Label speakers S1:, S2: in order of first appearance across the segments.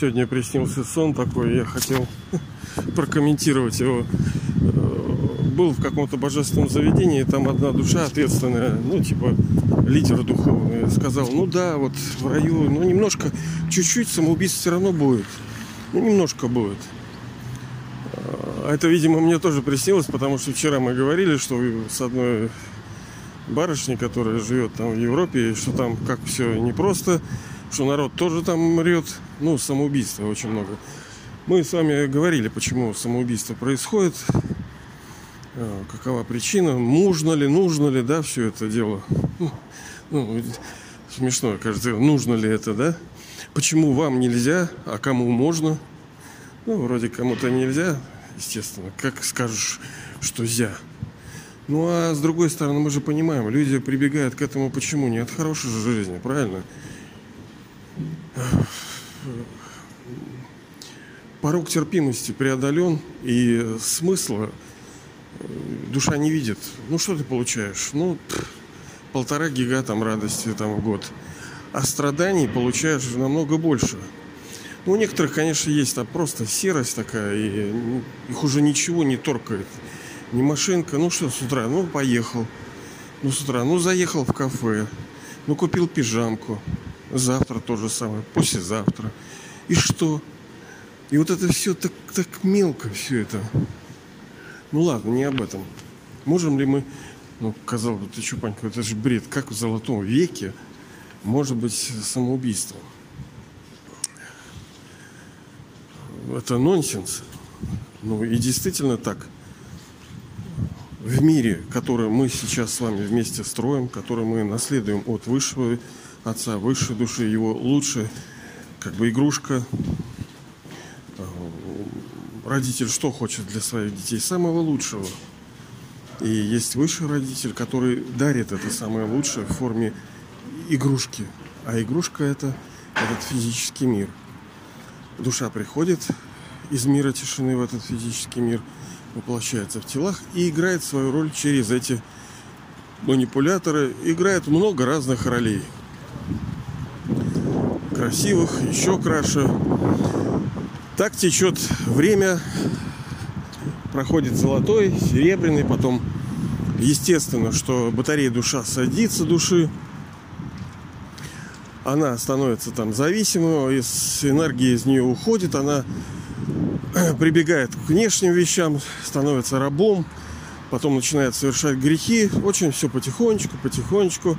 S1: сегодня приснился сон такой, я хотел прокомментировать его. Э, был в каком-то божественном заведении, там одна душа ответственная, ну, типа, лидер духовный, сказал, ну да, вот в раю, ну, немножко, чуть-чуть самоубийств все равно будет. Ну, немножко будет. А это, видимо, мне тоже приснилось, потому что вчера мы говорили, что с одной барышней, которая живет там в Европе, что там как все непросто, что народ тоже там мрет, ну, самоубийства очень много. Мы с вами говорили, почему самоубийство происходит, а, какова причина, нужно ли, нужно ли, да, все это дело. Ну, ну смешно, кажется, нужно ли это, да? Почему вам нельзя, а кому можно? Ну, вроде кому-то нельзя, естественно. Как скажешь, что зя. Ну, а с другой стороны, мы же понимаем, люди прибегают к этому почему? Не от хорошей жизни, правильно? Порог терпимости преодолен, и смысла э, душа не видит. Ну, что ты получаешь? Ну, полтора гига там радости там в год. А страданий получаешь намного больше. Ну, у некоторых, конечно, есть там просто серость такая, и их уже ничего не торкает. Ни машинка, ну что с утра, ну поехал. Ну с утра, ну заехал в кафе, ну купил пижамку. Завтра то же самое, послезавтра. И что? И вот это все так, так мелко, все это. Ну ладно, не об этом. Можем ли мы, ну, казалось бы, ты Чупанька, это же бред, как в золотом веке может быть самоубийство? это нонсенс. Ну и действительно так. В мире, который мы сейчас с вами вместе строим, который мы наследуем от высшего отца, высшей души, его лучшая как бы игрушка. Родитель что хочет для своих детей? Самого лучшего. И есть высший родитель, который дарит это самое лучшее в форме игрушки. А игрушка это этот физический мир – душа приходит из мира тишины в этот физический мир, воплощается в телах и играет свою роль через эти манипуляторы, играет много разных ролей. Красивых, еще краше. Так течет время, проходит золотой, серебряный, потом естественно, что батарея душа садится души, она становится там зависимой, из энергии из нее уходит, она прибегает к внешним вещам, становится рабом, потом начинает совершать грехи, очень все потихонечку, потихонечку.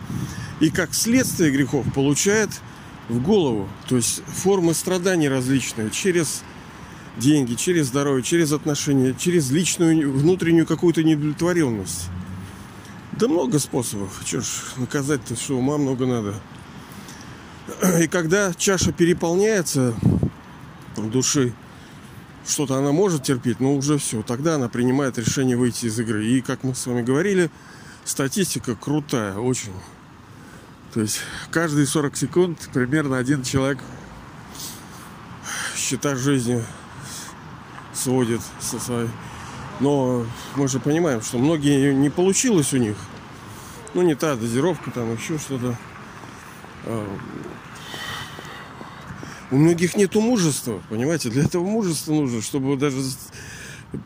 S1: И как следствие грехов получает в голову, то есть формы страданий различные через деньги, через здоровье, через отношения, через личную внутреннюю какую-то неудовлетворенность. Да много способов. Че ж наказать-то, что ума много надо. И когда чаша переполняется души, что-то она может терпеть, но уже все. Тогда она принимает решение выйти из игры. И, как мы с вами говорили, статистика крутая, очень. То есть каждые 40 секунд примерно один человек счета жизни сводит со своей. Но мы же понимаем, что многие не получилось у них. Ну, не та дозировка, там еще что-то. А, у многих нету мужества, понимаете? Для этого мужество нужно, чтобы даже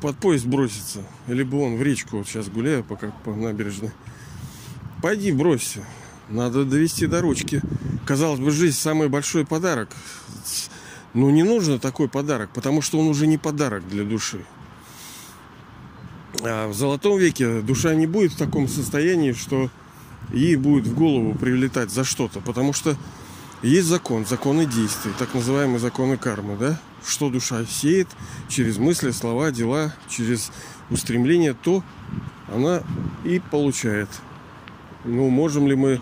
S1: под поезд броситься. Либо он в речку, вот сейчас гуляю пока по набережной. Пойди бросься. Надо довести до ручки. Казалось бы, жизнь самый большой подарок. Но не нужно такой подарок, потому что он уже не подарок для души. А в золотом веке душа не будет в таком состоянии, что ей будет в голову прилетать за что-то. Потому что есть закон, законы действий, так называемые законы кармы, да? Что душа сеет через мысли, слова, дела, через устремление, то она и получает. Ну, можем ли мы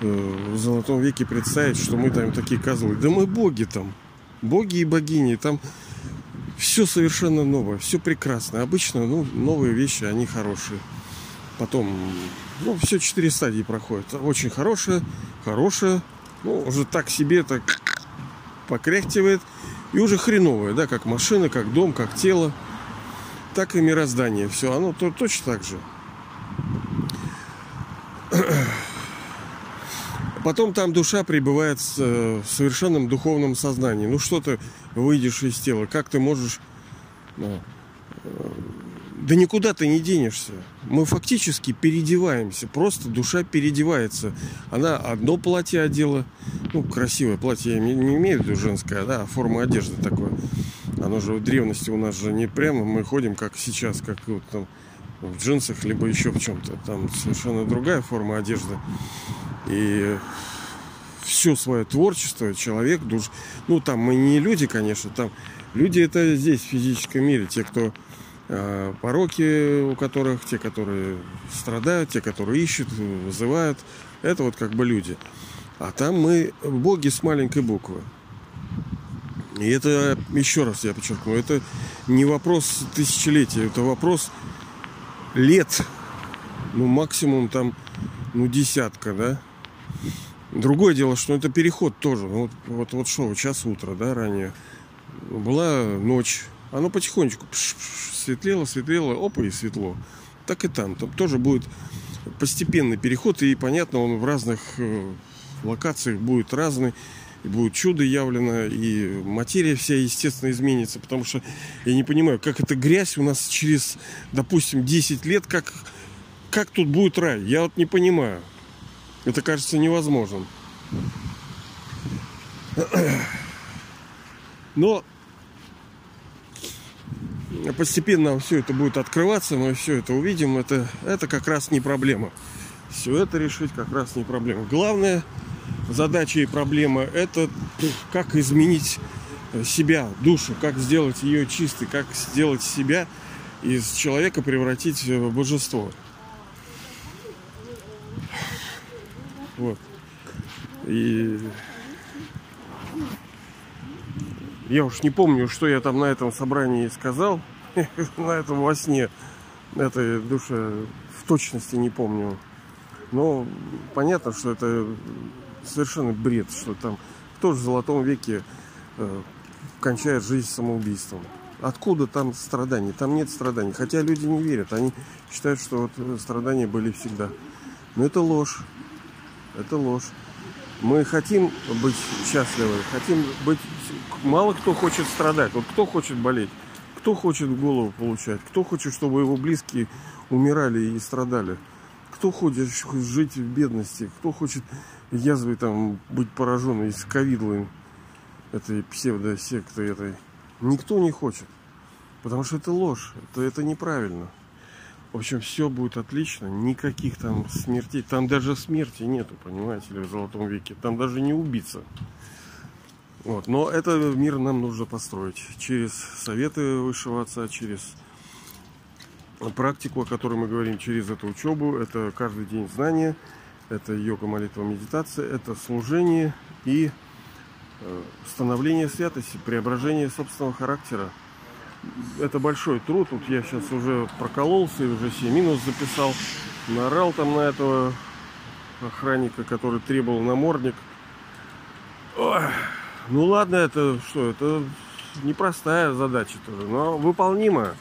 S1: э, в Золотом веке представить, что мы там такие козлы? Да мы боги там. Боги и богини. Там все совершенно новое, все прекрасно. Обычно, ну, новые вещи, они хорошие. Потом, ну, все четыре стадии проходят. Очень хорошее, хорошее, ну, уже так себе так покряхтивает. И уже хреновое, да, как машина, как дом, как тело, так и мироздание. Все, оно то, точно так же. Потом там душа пребывает в совершенном духовном сознании. Ну что ты выйдешь из тела? Как ты можешь... Ну, да никуда ты не денешься. Мы фактически переодеваемся. Просто душа переодевается. Она одно платье одела. Ну, красивое платье. Я не, не имею в виду женское, да, а форма одежды такое. Оно же в древности у нас же не прямо. Мы ходим, как сейчас, как вот там в джинсах, либо еще в чем-то. Там совершенно другая форма одежды. И все свое творчество человек, душ... ну там мы не люди, конечно, там люди это здесь в физическом мире, те, кто Э, пороки у которых, те, которые страдают, те, которые ищут, вызывают. Это вот как бы люди. А там мы боги с маленькой буквы. И это, еще раз я подчеркну, это не вопрос тысячелетия, это вопрос лет. Ну, максимум там, ну, десятка, да. Другое дело, что это переход тоже. Вот, вот, вот что, час утра, да, ранее. Была ночь. Оно потихонечку светлело, светлело, опа, и светло. Так и там. Там тоже будет постепенный переход, и понятно, он в разных э, локациях будет разный, и будет чудо явлено, и материя вся, естественно, изменится, потому что я не понимаю, как эта грязь у нас через, допустим, 10 лет, как, как тут будет рай, я вот не понимаю. Это кажется невозможным. Но постепенно все это будет открываться, мы все это увидим. Это, это как раз не проблема. Все это решить как раз не проблема. Главная задача и проблема это как изменить себя, душу, как сделать ее чистой, как сделать себя из человека превратить в божество. Вот. И я уж не помню, что я там на этом собрании сказал. на этом во сне этой душе в точности не помню. Но понятно, что это совершенно бред, что там кто же в золотом веке э, кончает жизнь самоубийством. Откуда там страдания? Там нет страданий. Хотя люди не верят. Они считают, что вот страдания были всегда. Но это ложь. Это ложь. Мы хотим быть счастливы, хотим быть... Мало кто хочет страдать. Вот кто хочет болеть? Кто хочет голову получать? Кто хочет, чтобы его близкие умирали и страдали? Кто хочет жить в бедности? Кто хочет язвой там быть пораженным из ковидлы этой псевдосекты этой? Никто не хочет. Потому что это ложь. Это, это неправильно. В общем, все будет отлично. Никаких там смертей. Там даже смерти нету, понимаете ли, в Золотом веке. Там даже не убийца. Вот. Но этот мир нам нужно построить через советы высшего отца, через практику, о которой мы говорим, через эту учебу. Это каждый день знания, это йога, молитва, медитация, это служение и э, становление святости, преображение собственного характера. Это большой труд. Вот я сейчас уже прокололся и уже 7 минус записал. Наорал там на этого охранника, который требовал намордник. Ну ладно, это что, это непростая задача тоже, но выполнимая.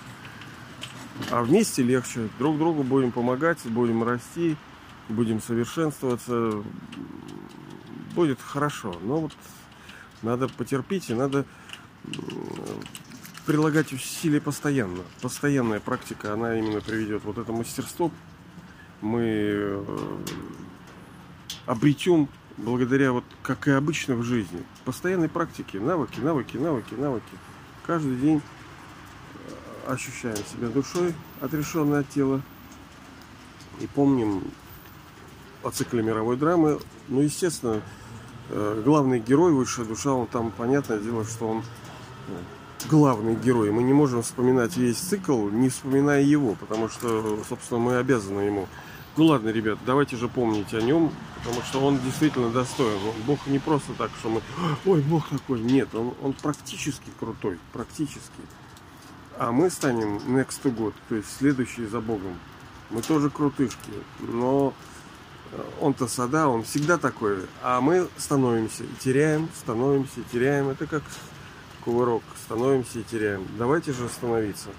S1: А вместе легче. Друг другу будем помогать, будем расти, будем совершенствоваться. Будет хорошо. Но вот надо потерпеть и надо прилагать усилия постоянно. Постоянная практика, она именно приведет вот это мастерство. Мы э, обретем благодаря, вот как и обычно в жизни, постоянной практике, навыки, навыки, навыки, навыки. Каждый день ощущаем себя душой, отрешенной от тела. И помним о цикле мировой драмы. Ну, естественно, э, главный герой, высшая душа, он там, понятное дело, что он э, главный герой. Мы не можем вспоминать весь цикл, не вспоминая его, потому что, собственно, мы обязаны ему. Ну ладно, ребят, давайте же помнить о нем, потому что он действительно достоин. Бог не просто так, что мы, ой, Бог такой. Нет, он, он практически крутой, практически. А мы станем next to God, то есть следующие за Богом. Мы тоже крутышки, но э, он-то сада, он всегда такой. А мы становимся и теряем, становимся и теряем. Это как кувырок, становимся и теряем. Давайте же остановиться.